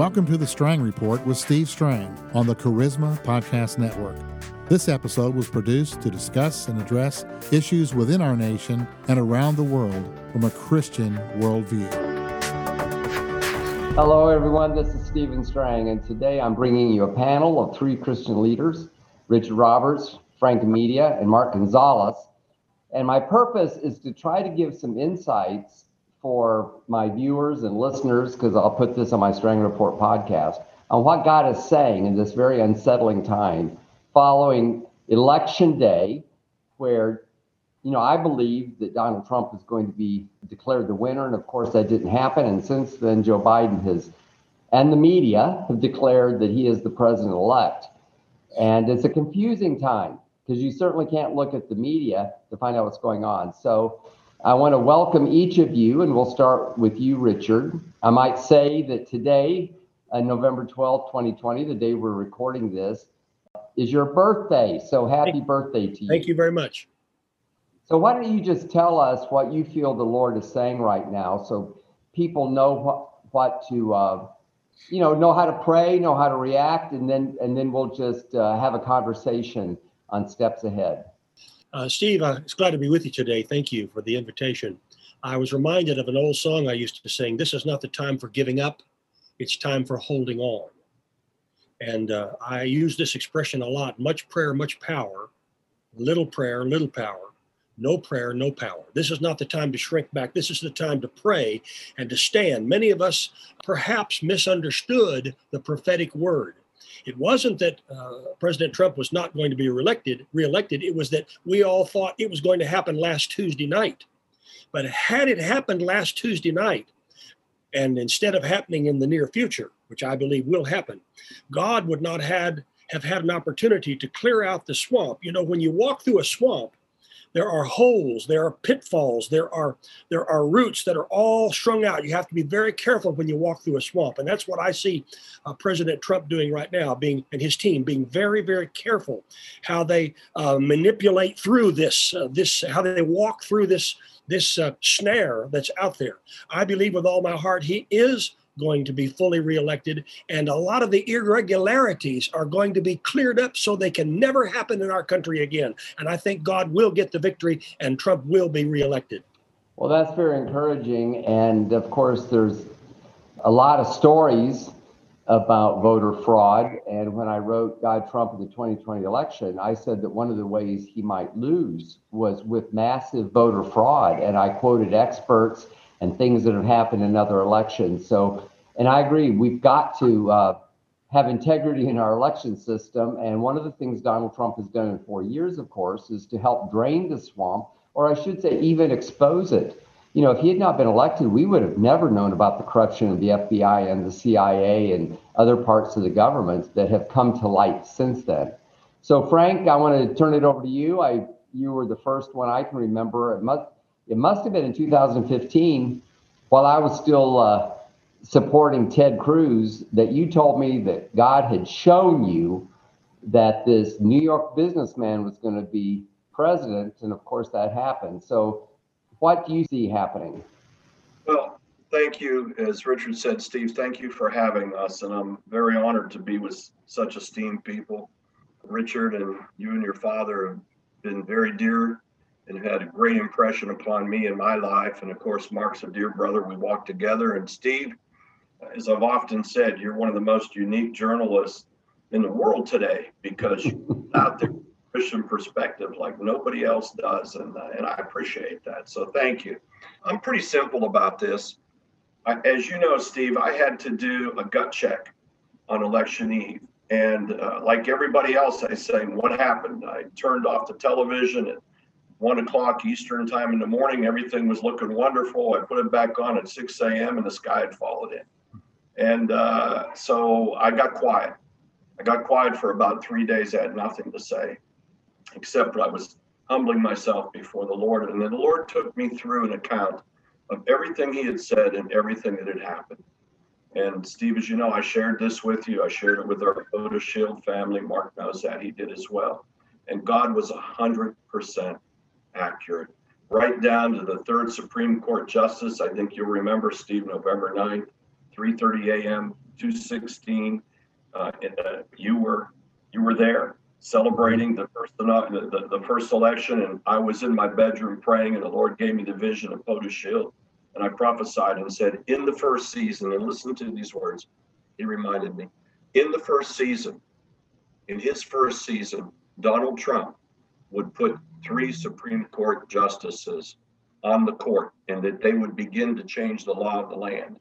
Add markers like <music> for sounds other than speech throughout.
Welcome to the Strang Report with Steve Strang on the Charisma Podcast Network. This episode was produced to discuss and address issues within our nation and around the world from a Christian worldview. Hello, everyone. This is Stephen Strang, and today I'm bringing you a panel of three Christian leaders Richard Roberts, Frank Amedia, and Mark Gonzalez. And my purpose is to try to give some insights for my viewers and listeners, because I'll put this on my Strang Report podcast, on what God is saying in this very unsettling time following election day, where you know, I believe that Donald Trump is going to be declared the winner, and of course that didn't happen. And since then, Joe Biden has, and the media have declared that he is the president elect. And it's a confusing time because you certainly can't look at the media to find out what's going on. So I want to welcome each of you, and we'll start with you, Richard. I might say that today, uh, November 12, 2020, the day we're recording this, is your birthday. So happy thank, birthday to you. Thank you very much. So why don't you just tell us what you feel the Lord is saying right now so people know what, what to, uh, you know, know how to pray, know how to react, and then, and then we'll just uh, have a conversation on steps ahead. Uh, Steve, I'm glad to be with you today. Thank you for the invitation. I was reminded of an old song I used to sing. This is not the time for giving up, it's time for holding on. And uh, I use this expression a lot much prayer, much power, little prayer, little power, no prayer, no power. This is not the time to shrink back. This is the time to pray and to stand. Many of us perhaps misunderstood the prophetic word. It wasn't that uh, President Trump was not going to be reelected. Reelected. It was that we all thought it was going to happen last Tuesday night. But had it happened last Tuesday night, and instead of happening in the near future, which I believe will happen, God would not had have had an opportunity to clear out the swamp. You know, when you walk through a swamp, there are holes there are pitfalls there are there are roots that are all strung out. You have to be very careful when you walk through a swamp and that's what i see uh, president trump doing right now being and his team being very very careful how they uh, manipulate through this uh, this how they walk through this this uh, snare that's out there. I believe with all my heart he is going to be fully reelected, and a lot of the irregularities are going to be cleared up so they can never happen in our country again. And I think God will get the victory, and Trump will be reelected. Well, that's very encouraging. And of course, there's a lot of stories about voter fraud. And when I wrote God Trump in the 2020 election, I said that one of the ways he might lose was with massive voter fraud. And I quoted experts and things that have happened in other elections. So, and I agree, we've got to uh, have integrity in our election system. And one of the things Donald Trump has done in four years, of course, is to help drain the swamp, or I should say, even expose it. You know, if he had not been elected, we would have never known about the corruption of the FBI and the CIA and other parts of the government that have come to light since then. So, Frank, I want to turn it over to you. I you were the first one I can remember. It must it must have been in 2015 while I was still uh, supporting Ted Cruz that you told me that God had shown you that this New York businessman was going to be president. And of course, that happened. So, what do you see happening? Well, thank you. As Richard said, Steve, thank you for having us. And I'm very honored to be with such esteemed people. Richard and you and your father have been very dear and had a great impression upon me in my life. And of course, Mark's a dear brother. We walk together. And Steve, as I've often said, you're one of the most unique journalists in the world today because you're <laughs> out there Christian perspective like nobody else does, and uh, and I appreciate that. So thank you. I'm pretty simple about this. I, as you know, Steve, I had to do a gut check on election eve, and uh, like everybody else, I say, what happened? I turned off the television and one o'clock Eastern time in the morning. Everything was looking wonderful. I put it back on at 6 a.m. and the sky had fallen in. And uh, so I got quiet. I got quiet for about three days. I had nothing to say, except I was humbling myself before the Lord. And then the Lord took me through an account of everything He had said and everything that had happened. And Steve, as you know, I shared this with you. I shared it with our POTUS Shield family. Mark knows that he did as well. And God was a hundred percent accurate, right down to the third Supreme Court justice. I think you'll remember, Steve, November 9th, 3:30 a.m. 216. Uh, uh, you were you were there celebrating the first the, the, the first election, and I was in my bedroom praying, and the Lord gave me the vision of POTUS Shield, and I prophesied and said, in the first season, and listen to these words. He reminded me, in the first season, in his first season, Donald Trump would put three Supreme Court justices on the court and that they would begin to change the law of the land.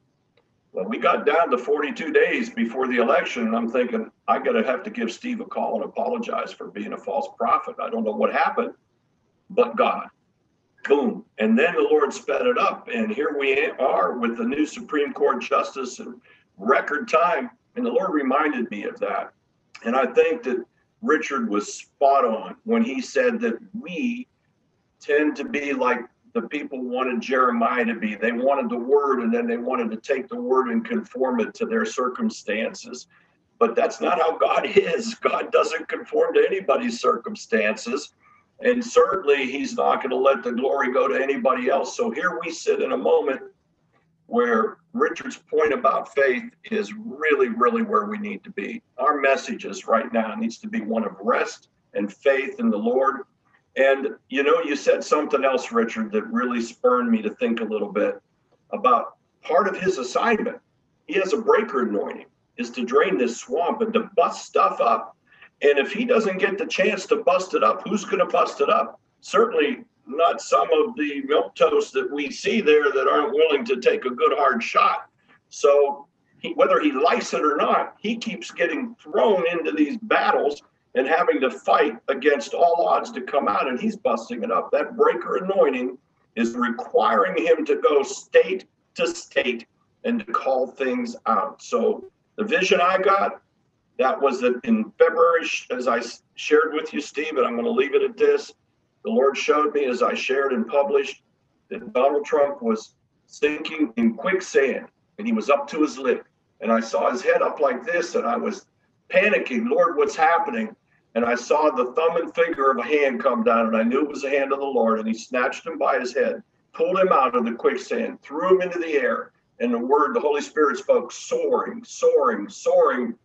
Well, we got down to 42 days before the election, and I'm thinking, I got to have to give Steve a call and apologize for being a false prophet. I don't know what happened, but God. Boom. And then the Lord sped it up, and here we are with the new Supreme Court justice in record time. And the Lord reminded me of that. And I think that Richard was spot on when he said that we tend to be like the people wanted Jeremiah to be. They wanted the word and then they wanted to take the word and conform it to their circumstances. But that's not how God <laughs> is. God doesn't conform to anybody's circumstances. And certainly, He's not going to let the glory go to anybody else. So here we sit in a moment where Richard's point about faith is really, really where we need to be. Our messages right now needs to be one of rest and faith in the Lord. And you know, you said something else, Richard, that really spurred me to think a little bit about part of his assignment. He has a breaker anointing, is to drain this swamp and to bust stuff up. And if he doesn't get the chance to bust it up, who's going to bust it up? Certainly not some of the milk that we see there that aren't willing to take a good hard shot. So he, whether he likes it or not, he keeps getting thrown into these battles and having to fight against all odds to come out, and he's busting it up. That breaker anointing is requiring him to go state to state and to call things out. So the vision I got, that was that in February, as I shared with you, Steve, and I'm going to leave it at this. The Lord showed me as I shared and published that Donald Trump was sinking in quicksand and he was up to his lip. And I saw his head up like this, and I was panicking, Lord, what's happening? And I saw the thumb and finger of a hand come down, and I knew it was the hand of the Lord. And he snatched him by his head, pulled him out of the quicksand, threw him into the air. And the word, the Holy Spirit spoke, soaring, soaring, soaring.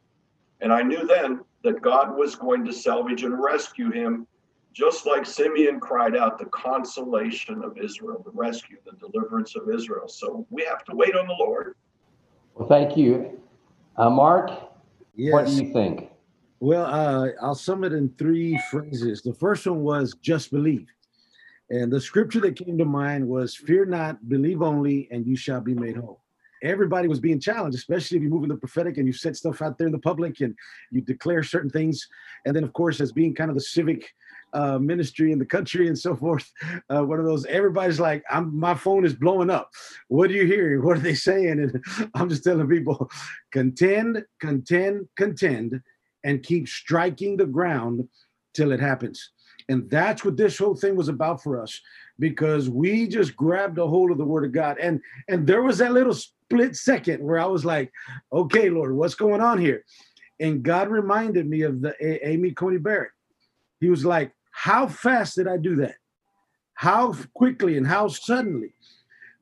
And I knew then that God was going to salvage and rescue him just like Simeon cried out the consolation of Israel, the rescue, the deliverance of Israel. So we have to wait on the Lord. Well, thank you. Uh, Mark, yes. what do you think? Well, uh, I'll sum it in three phrases. The first one was just believe. And the scripture that came to mind was fear not, believe only, and you shall be made whole. Everybody was being challenged, especially if you move in the prophetic and you set stuff out there in the public and you declare certain things. And then, of course, as being kind of the civic uh, ministry in the country and so forth. Uh, one of those, everybody's like, I'm, my phone is blowing up. What are you hearing? What are they saying? And <laughs> I'm just telling people, contend, contend, contend, and keep striking the ground till it happens. And that's what this whole thing was about for us because we just grabbed a hold of the word of God. And and there was that little split second where I was like, okay, Lord, what's going on here? And God reminded me of the a- Amy Coney Barrett. He was like, how fast did I do that? How quickly and how suddenly?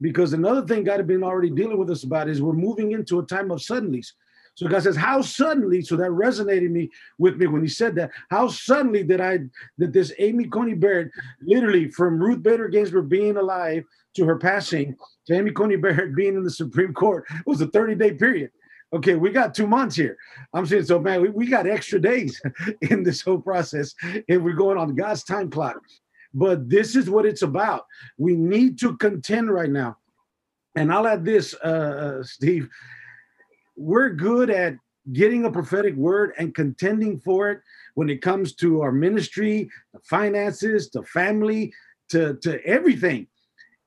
Because another thing God had been already dealing with us about is we're moving into a time of suddenlies. So God says, How suddenly? So that resonated me with me when he said that. How suddenly did I that this Amy Coney Barrett, literally from Ruth Bader Ginsburg being alive to her passing, to Amy Coney Barrett being in the Supreme Court, was a 30-day period. Okay, we got two months here. I'm saying, so man, we, we got extra days <laughs> in this whole process, and we're going on God's time clock. But this is what it's about. We need to contend right now. And I'll add this, uh, uh, Steve. We're good at getting a prophetic word and contending for it when it comes to our ministry, the finances, the family, to, to everything,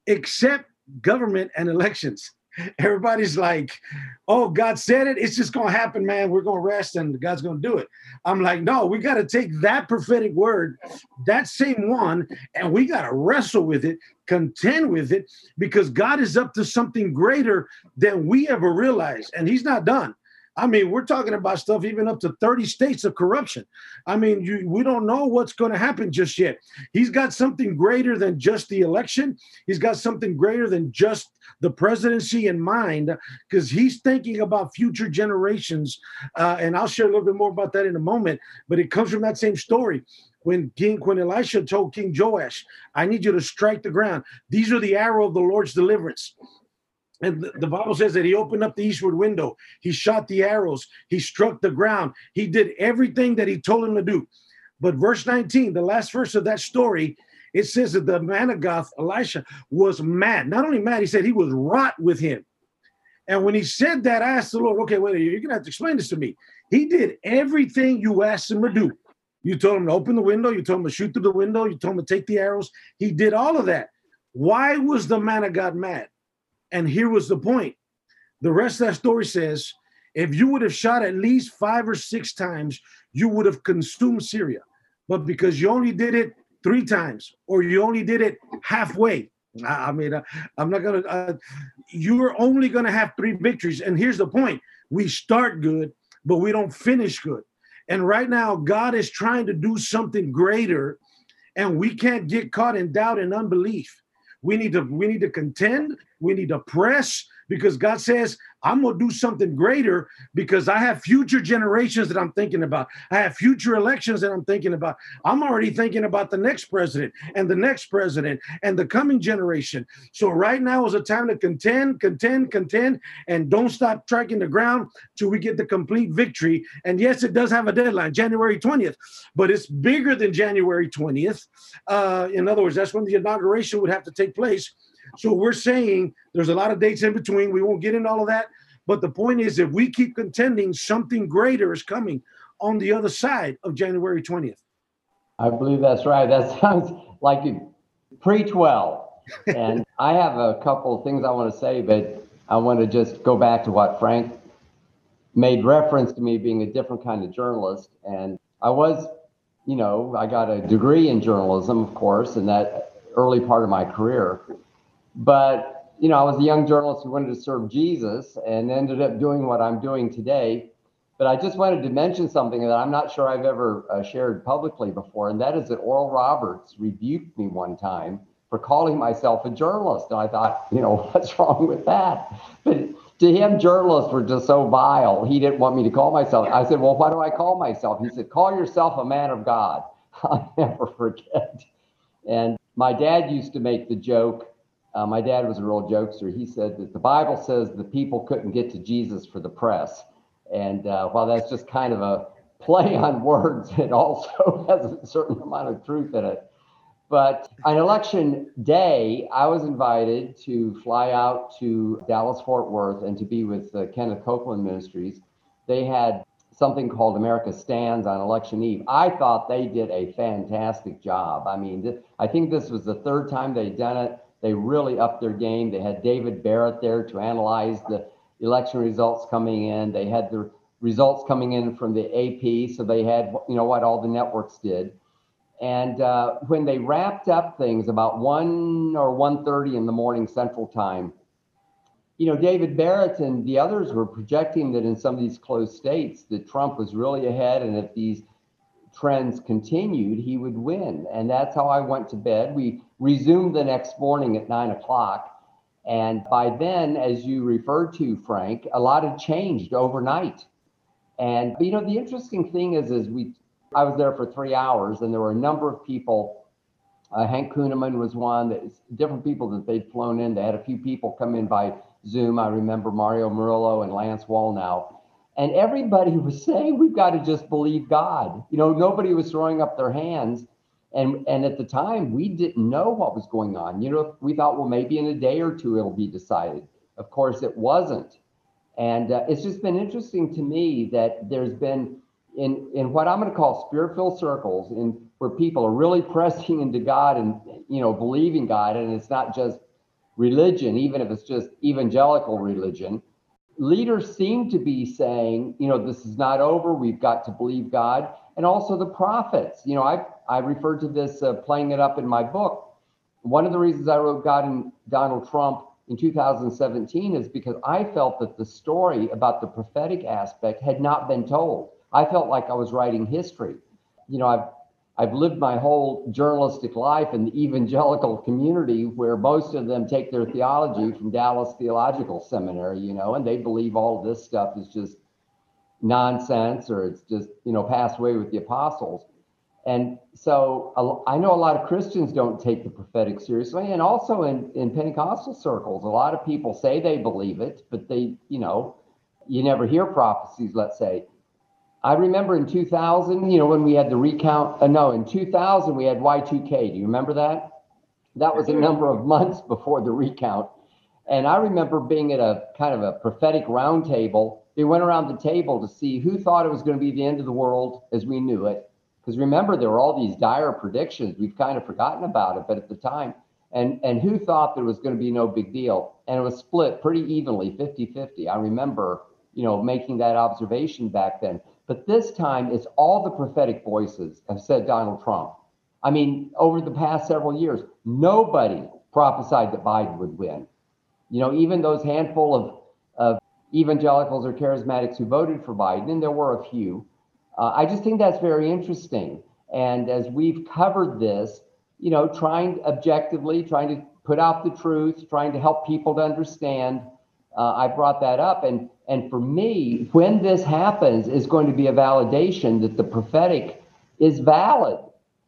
except government and elections <laughs> everybody's like, oh, God said it. It's just going to happen, man. We're going to rest and God's going to do it. I'm like, no, we got to take that prophetic word, that same one, and we got to wrestle with it, contend with it, because God is up to something greater than we ever realized. And He's not done. I mean, we're talking about stuff even up to 30 states of corruption. I mean, you, we don't know what's going to happen just yet. He's got something greater than just the election. He's got something greater than just the presidency in mind because he's thinking about future generations. Uh, and I'll share a little bit more about that in a moment. But it comes from that same story when King when Elisha told King Joash, "I need you to strike the ground. These are the arrow of the Lord's deliverance." And the Bible says that he opened up the eastward window. He shot the arrows. He struck the ground. He did everything that he told him to do. But verse 19, the last verse of that story, it says that the man of God, Elisha, was mad. Not only mad, he said he was wrought with him. And when he said that, I asked the Lord, okay, wait, you're going to have to explain this to me. He did everything you asked him to do. You told him to open the window. You told him to shoot through the window. You told him to take the arrows. He did all of that. Why was the man of God mad? And here was the point. The rest of that story says if you would have shot at least five or six times, you would have consumed Syria. But because you only did it three times or you only did it halfway, I, mean, I, am not going to, uh, you're only going to have three victories. And here's the point we start good, but we don't finish good. And right now, God is trying to do something greater, and we can't get caught in doubt and unbelief. We need to we need to contend. We need to press because God says, I'm going to do something greater because I have future generations that I'm thinking about. I have future elections that I'm thinking about. I'm already thinking about the next president and the next president and the coming generation. So right now is a time to contend, contend, contend, and don't stop tracking the ground till we get the complete victory. And yes, it does have a deadline, January 20th, but it's bigger than January 20th. Uh, in other words, that's when the inauguration would have to take place. So we're saying there's a lot of dates in between. We won't get into all of that. But the point is, if we keep contending, something greater is coming on the other side of January 20th. I believe that's right. That sounds like you preach well. <laughs> and I have a couple of things I want to say, but I want to just go back to what Frank made reference to me being a different kind of journalist. And I was, you know, I got a degree in journalism, of course, in that early part of my career. But, you know, I was a young journalist who wanted to serve Jesus and ended up doing what I'm doing today. But I just wanted to mention something that I'm not sure I've ever uh, shared publicly before, and that is that Oral Roberts rebuked me one time for calling myself a journalist. And I thought, you know, <laughs> what's wrong with that? But to him, journalists were just so vile. He didn't want me to call myself. I said, well, why do I call myself? He said, call yourself a man of God. <laughs> I'll never forget. And my dad used to make the joke uh, my dad was a real jokester. He said that the Bible says the people couldn't get to Jesus for the press. And uh, while that's just kind of a play <laughs> on words, it also <laughs> has a certain amount of truth in it. But on election day, I was invited to fly out to Dallas Fort Worth and to be with uh, Kenneth Copeland Ministries. They had something called America Stands on election eve. I thought they did a fantastic job. I mean, th- I think this was the third time they'd done it. They really upped their game. They had David Barrett there to analyze the election results coming in. They had the results coming in from the AP, so they had you know what all the networks did. And uh, when they wrapped up things about one or 1:30 in the morning Central Time, you know David Barrett and the others were projecting that in some of these closed states that Trump was really ahead, and if these trends continued, he would win. And that's how I went to bed. We resumed the next morning at nine o'clock. And by then, as you referred to, Frank, a lot had changed overnight. And you know, the interesting thing is, is we I was there for three hours, and there were a number of people. Uh, Hank Kunneman was one. That different people that they'd flown in. They had a few people come in by Zoom. I remember Mario Murillo and Lance Wallnau. And everybody was <laughs> saying, we've got to just believe God. You know, nobody was throwing up their hands. And, and at the time, we didn't know what was going on. You know, we thought, well, maybe in a day or two it'll be decided. Of course, it wasn't. And uh, it's just been interesting to me that there's been in in what I'm going to call spirit-filled circles, in where people are really <laughs> pressing into God and you know believing God, and it's not just religion, even if it's just evangelical religion leaders seem to be saying, you know, this is not over. We've got to believe God. And also the prophets. You know, I, I referred to this uh, playing it up in my book. One of the reasons I wrote God and Donald Trump in 2017 is because I felt that the story about the prophetic aspect had not been told. I felt like I was writing history. You know, I've I've lived my whole journalistic life in the evangelical community where most of them take their theology from Dallas Theological Seminary, you know, and they believe all this stuff is just nonsense or it's just, you know, passed away with the apostles. And so I know a lot of Christians don't take the prophetic seriously. And also in, in Pentecostal circles, a lot of people say they believe it, but they, you know, you never hear prophecies, let's say. I remember in 2000, you know, when we had the recount, uh, no, in 2000, we had Y2K. Do you remember that? That was a number of months before the recount. And I remember being at a kind of a prophetic roundtable. They went around the table to see who thought it was going to be the end of the world as we knew it because remember, there were all these dire predictions. We've kind of forgotten about it, but at the time, and and who thought there was going to be no big deal? And it was split pretty evenly, 50-50. I remember, you know, making that observation back then. But this time, it's all the prophetic voices have said Donald Trump. I mean, over the past several years, nobody prophesied that Biden would win. You know, even those handful of, of evangelicals or charismatics who voted for Biden, and there were a few, uh, I just think that's very interesting. And as we've covered this, you know, trying objectively, trying to put out the truth, trying to help people to understand, uh, I brought that up. And and for me, when this happens, is going to be a validation that the prophetic is valid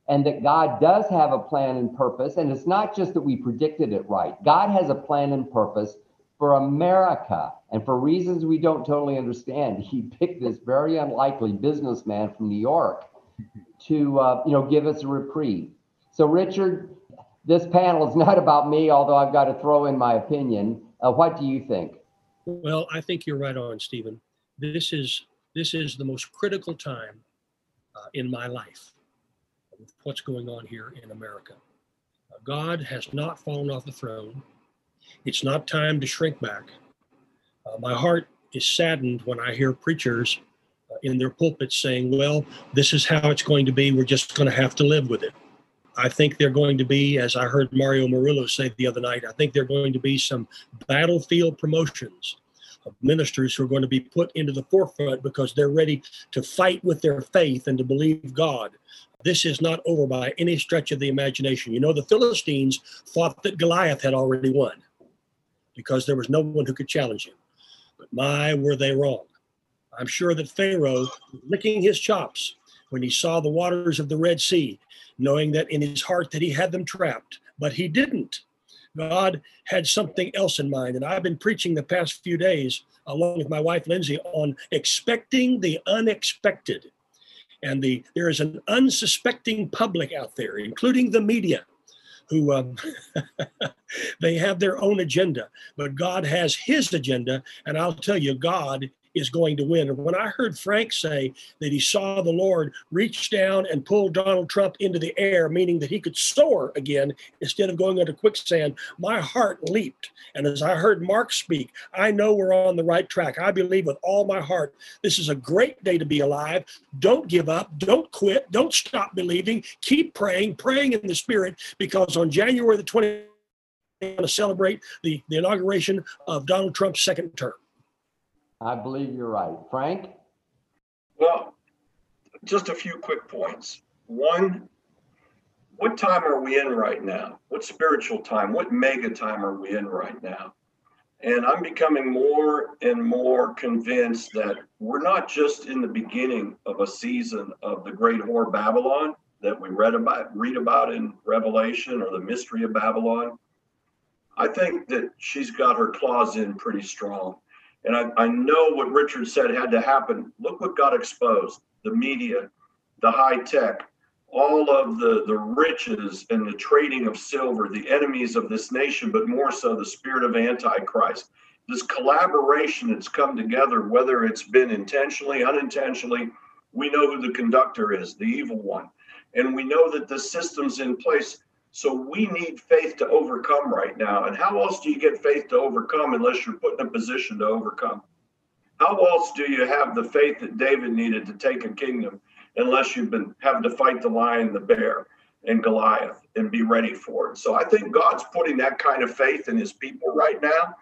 and that God does have a plan and purpose. And it's not just that we predicted it right. God has a plan and purpose for America. And for reasons we don't totally understand, <laughs> he picked this very unlikely businessman from New York to, uh, you know, give us a reprieve. So, Richard, this panel is <laughs> not about me, although I've got to throw in my opinion. Uh, what do you think? Well, I think you're right on, Stephen. This is this is the most critical time uh, in my life. with What's going on here in America? Uh, God has not fallen off the throne. It's not time to shrink back. Uh, my heart is saddened when I hear preachers uh, in their pulpits saying, well, this is how it's going to be. We're just going to have to live with it. I think they're going to be, as I heard Mario Murillo say the other night, I think they're going to be some battlefield promotions of ministers who are going to be put into the forefront because they're ready to fight with their faith and to believe God. This is not over by any stretch of the imagination. You know, the Philistines thought that Goliath had already won because there was no one who could challenge him. But my, were they wrong. I'm sure that Pharaoh, licking his chops when he saw the waters of the Red Sea, knowing that in his heart that he had them trapped, but he didn't. God had something else in mind. And I've been preaching the past few days, along with my wife Lindsay, on expecting the unexpected. And the there is an unsuspecting public out there, including the media, who um, <laughs> they have their own agenda, but God has His agenda. And I'll tell you, God is going to win. And when I heard Frank say that he saw the Lord reach down and pull Donald Trump into the air, meaning that he could soar again instead of going under quicksand, my heart leaped. And as I heard Mark speak, I know we're on the right track. I believe with all my heart this is a great day to be alive. Don't give up. Don't quit. Don't stop believing. Keep praying, praying in the Spirit, because on January the 20th, we're going to celebrate the, the inauguration of Donald Trump's second term. I believe you're right. Frank? Well, just a few quick points. One, what time are we in right now? What spiritual time? What mega time are we in right now? And I'm becoming more and more convinced that we're not just in the beginning of a season of the great whore Babylon that we read about read about in Revelation or the mystery of Babylon. I think that she's got her claws in pretty strong. And I, I know what Richard said had to happen. Look what got exposed the media, the high tech, all of the, the riches and the trading of silver, the enemies of this nation, but more so the spirit of Antichrist. This collaboration that's come together, whether it's been intentionally, unintentionally, we know who the conductor is, the evil one. And we know that the system's in place so we need faith to overcome right now. And how else do you get faith to overcome unless you're put in a position to overcome? How else do you have the faith that David needed to take a kingdom unless you've been having to fight the lion, the bear? and Goliath and be ready for it. So I think God's putting that kind of faith in his people right now.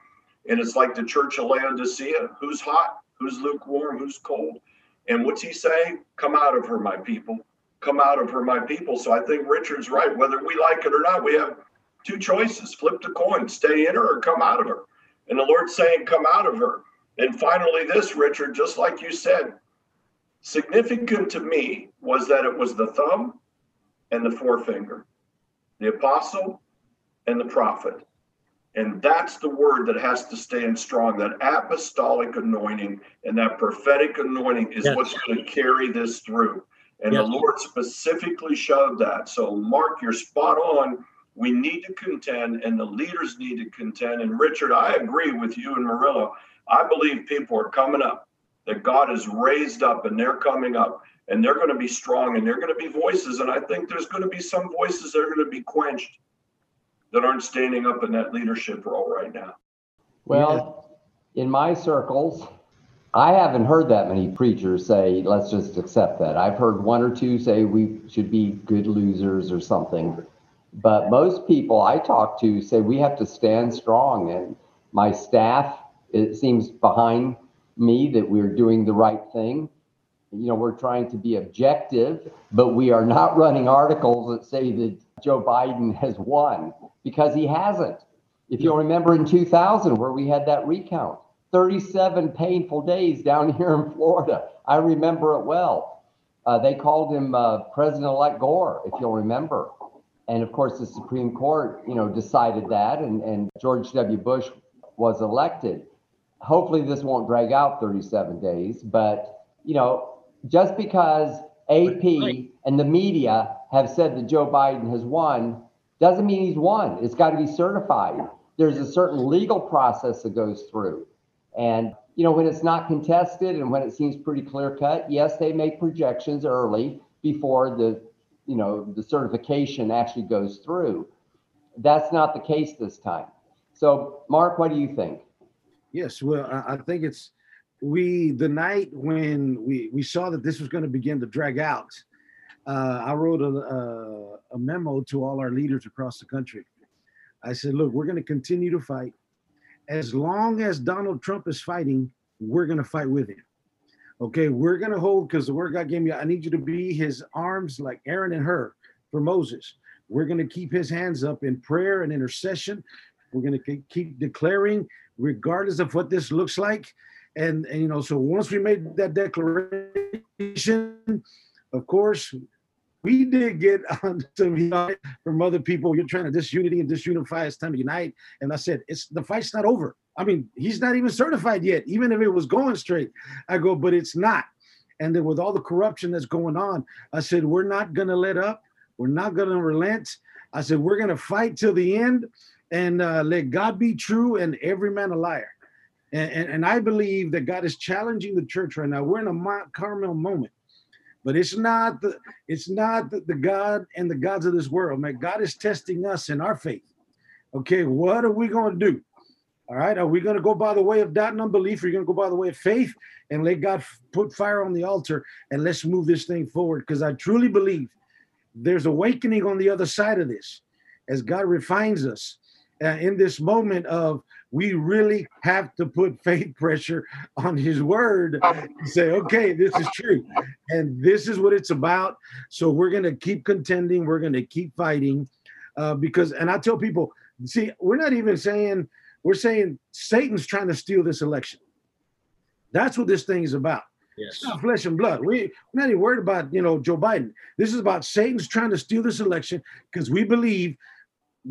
And it's like the church of Laodicea who's hot, who's lukewarm, who's cold. And what's he saying? Come out of her, my people. Come out of her, my people. So I think Richard's right. Whether we like it or not, we have two choices flip the coin, stay in her or come out of her. And the Lord's saying, come out of her. And finally, this, Richard, just like you said, significant to me was that it was the thumb and the forefinger, the apostle and the prophet. And that's the word that has to stand strong. That apostolic anointing and that prophetic anointing is yes. what's going to carry this through. And yes. the Lord specifically showed that. So, Mark, you're spot on. We need to contend, and the leaders need to contend. And Richard, I agree with you and Murillo. I believe people are coming up, that God has raised up, and they're coming up and they're going to be strong and they're going to be voices. And I think there's going to be some voices that are going to be quenched that aren't standing up in that leadership role right now. Well, in my circles, I haven't heard that many preachers say, let's just accept that. I've heard one or two say we should be good losers or something. But most people I talk to say we have to stand strong. And my staff, it seems behind me that we're doing the right thing you know, we're trying to be objective, but we are not <laughs> running articles that say that Joe Biden has won because he hasn't. If you'll remember in 2000, where we had that recount, 37 painful days down <laughs> here in Florida. I remember it well. Uh, they called him uh, President-elect Gore, if you'll remember. And of course, the Supreme Court, you know, decided that, and, and George W. Bush was elected. Hopefully, this won't drag out 37 days, but you know, just because AP and the media have said that Joe Biden has won doesn't mean he's won. It's got to be certified. There's a certain legal process that goes through. And, you know, when it's not contested and when it seems pretty clear cut, yes, they make projections early before the, you know, the certification actually goes through. That's not the case this time. So, Mark, what do you think? Yes, well, I think it's we the night when we we saw that this was going to begin to drag out uh, i wrote a, a, a, memo to all our leaders across the country i said look we're going to continue to fight as long as donald trump is fighting we're going to fight with him. Okay we're going to hold because the word god gave me i need you to be his arms like aaron and Hur for moses. We're going to keep his hands up in prayer and intercession. We're going to keep declaring regardless of what this looks like. And, and you know, so once we made that declaration, of course, we did get on <laughs> some from other people. You're trying to disunity and disunify. It's time to unite. And I said, it's the fight's not over. I mean, he's not even certified yet, even if it was going straight. I go, but it's not. And then with all the corruption that's going on, I said, we're not gonna let up. We're not gonna relent. I said, we're gonna fight till the end and uh, let God be true and every man a liar. And, and, and, I believe that God is challenging the church right now. We're in a Mount Carmel moment, but it's not the it's not the, the God and the gods of this world. Man, God is testing us in our faith. Okay, what are we going to do? All right, are we going to go by the way of doubt and unbelief? Or are you going to go by the way of faith and let God put fire on the altar and let's move this thing forward? Because I truly believe there's awakening on the other side of this as God refines us uh, in this moment of we really have to put <laughs> faith pressure on his word and say, okay, this is true. And this is what it's about. So we're going to keep contending. We're going to keep fighting uh, because, and I tell people, see, we're not even saying, we're saying Satan's trying to steal this election. That's what this thing is about. Yes. It's not flesh and blood. We, we're not even worried about, you know, Joe Biden. This is about Satan's trying to steal this election because we believe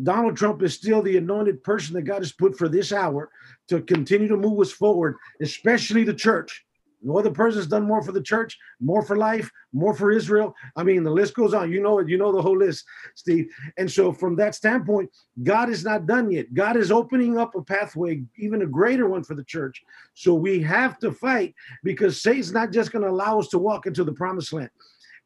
Donald Trump is still the anointed person that God has put for this hour to continue to move us forward, especially the church. No other person has done more for the church, more for life, more for Israel. I mean, the list goes on. You know it. You know the whole list, Steve. And so, from that standpoint, God is not done yet. God is opening up a pathway, even a greater one for the church. So we have to fight because Satan's not just going to allow us to walk into the promised land.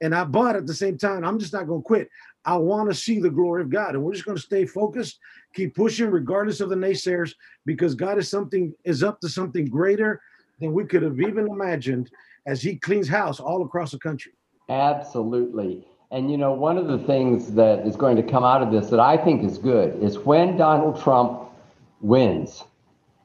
And I, but at the same time, I'm just not going to quit. I want to see the glory of God. And we're just going to stay focused, keep pushing regardless of the naysayers, because God is something is up to something greater than we could have even imagined as he cleans house all across the country. Absolutely. And you know, one of the things that is going to come out of this that I think is good is when Donald Trump wins,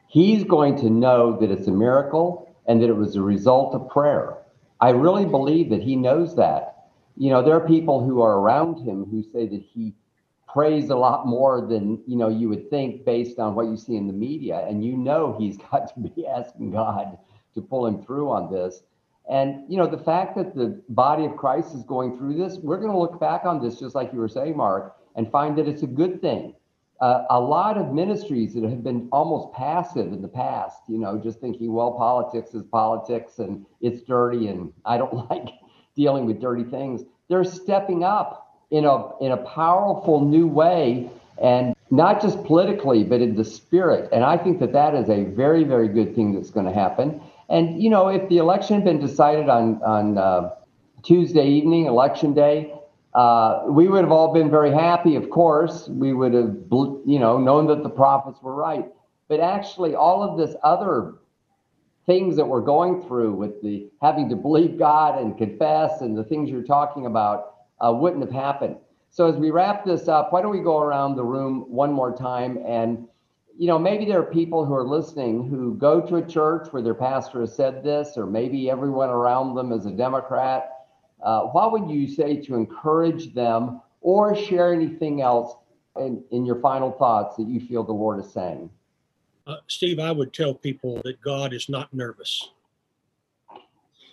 he's going to know that it's a miracle and that it was a result of prayer. I really believe that he knows that. You know, there are people who are around him who say that he prays a lot more than you know you would think based on what you see in the media. And you know he's <laughs> got to be asking god to pull him through on this. And you know the fact that the body of christ is going through this we're going to look back on this just like you were saying mark and find that it's a good thing. Uh, a lot of ministries that have been almost passive in the past you know just thinking well politics is politics and it's dirty and i don't <laughs> like dealing with dirty things. They're stepping up in a in a powerful new way and not just politically but in the spirit. And i think that that is a very very good thing that's going to happen. And you know if the election had been decided on on uh, tuesday evening election day uh, we would have all been very happy of course. We would have you know known that the prophets were right. But actually all of this other things that we're going through with the having to believe god and confess and the things you're talking about uh, wouldn't have happened. So as we wrap this up, why don't we go around the room one more time and you know, maybe there are people who are listening who go to a church where their pastor has said this, or maybe everyone around them is a Democrat. Uh, what would you say to encourage them or share anything else in, in your final thoughts that you feel the Lord is saying? Uh, Steve, I would tell people that God is not nervous.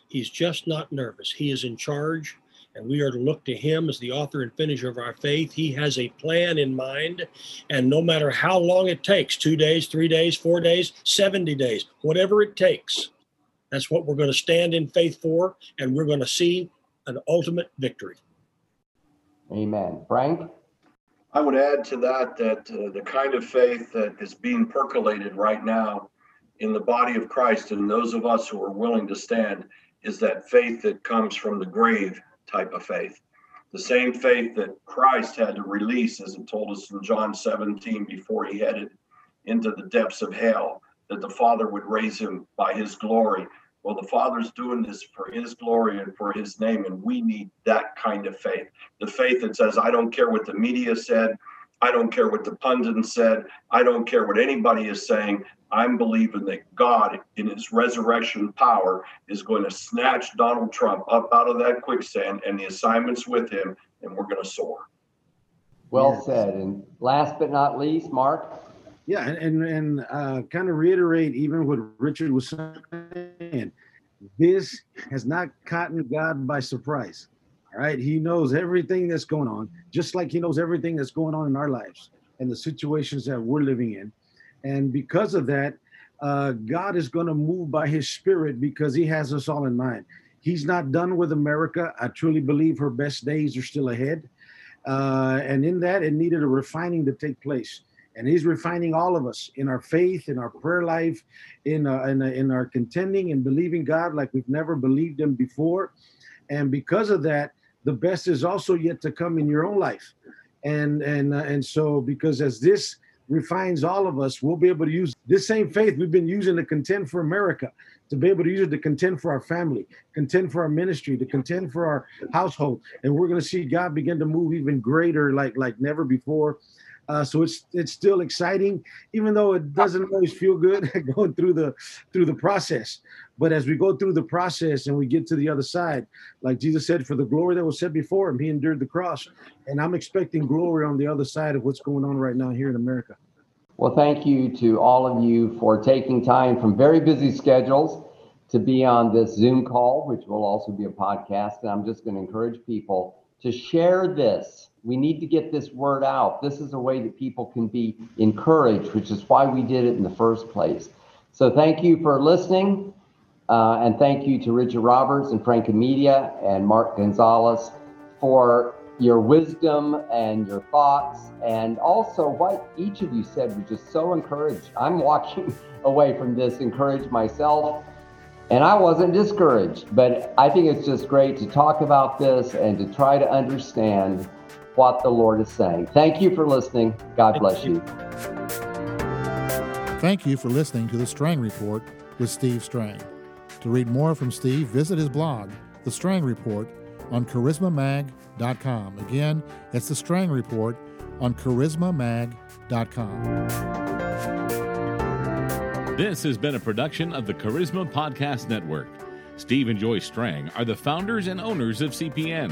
He's just not nervous. He is in charge and we are to look to him as the author and finisher of our faith. He has a plan in mind, and no matter how long it takes two days, three days, four days, 70 days, whatever it takes that's what we're going to stand in faith for, and we're going to see an ultimate victory. Amen. Frank? I would add to that that uh, the kind of faith that is being percolated right now in the body of Christ and those of us who are willing to stand is that faith that comes from the grave type of faith. The same faith that Christ had to release, as it told us in John 17 before he headed into the depths of hell, that the Father would raise him by his glory. Well, the Father's doing this for his glory and for his name, and we need that kind of faith. The faith that says, I don't care what the media said, I don't care what the pundits said, I don't care what anybody is saying. I'm believing that God, in his resurrection power, is going to snatch Donald Trump up out of that quicksand and the assignments with him, and we're going to soar. Well yes. said. And last but not least, Mark. Yeah, and and uh, kind of reiterate even what Richard was saying. This has not caught God by surprise. All right, He knows everything that's going on, just like He knows everything that's going on in our lives and the situations that we're living in. And because of that, uh, God is going to move by his spirit because he has us all in mind. He's not done with America. I truly believe her best days are still ahead. Uh, and in that, it needed a refining to take place. And he's refining all of us in our faith, in our prayer life, in, uh, in, uh, in our contending and believing God like we've never believed him before. And because of that, the best is also yet to come in your own life. And and uh, and so because as this refines all of us, we'll be able to use this same faith we've been using to contend for America, to be able to use it to contend for our family, contend for our ministry, to contend for our household. And we're going to see God begin to move even greater, like like never before. Uh, so it's it's still exciting, even though it doesn't always feel good <laughs> going through the through the process. But as we go through the process and we get to the other side, like Jesus said, for the glory that was set before him, he endured the cross. And I'm expecting glory on the other side of what's going on right now here in America. Well, thank you to all of you for taking time from very busy schedules to be on this Zoom call, which will also be a podcast. And I'm just going to encourage people to share this. We need to get this word out. This is a way that people can be encouraged, which is why we did it in the first place. So thank you for listening. Uh, and thank you to Richard Roberts and Frank Amedia and Mark Gonzalez for your wisdom and your thoughts, and also what each of you said was just so encouraged. I'm walking <laughs> away from this encouraged myself, and I wasn't discouraged, but I think it's just great to talk about this and to try to understand what the Lord is saying. Thank you for listening. God bless you. Thank you for listening to the Strang Report with Steve Strang. To read more from Steve, visit his blog, The Strang Report, on charismamag.com. Again, it's the Strang Report on charismamag.com. This has been a production of the Charisma Podcast Network. Steve and Joy Strang are the founders and owners of CPN.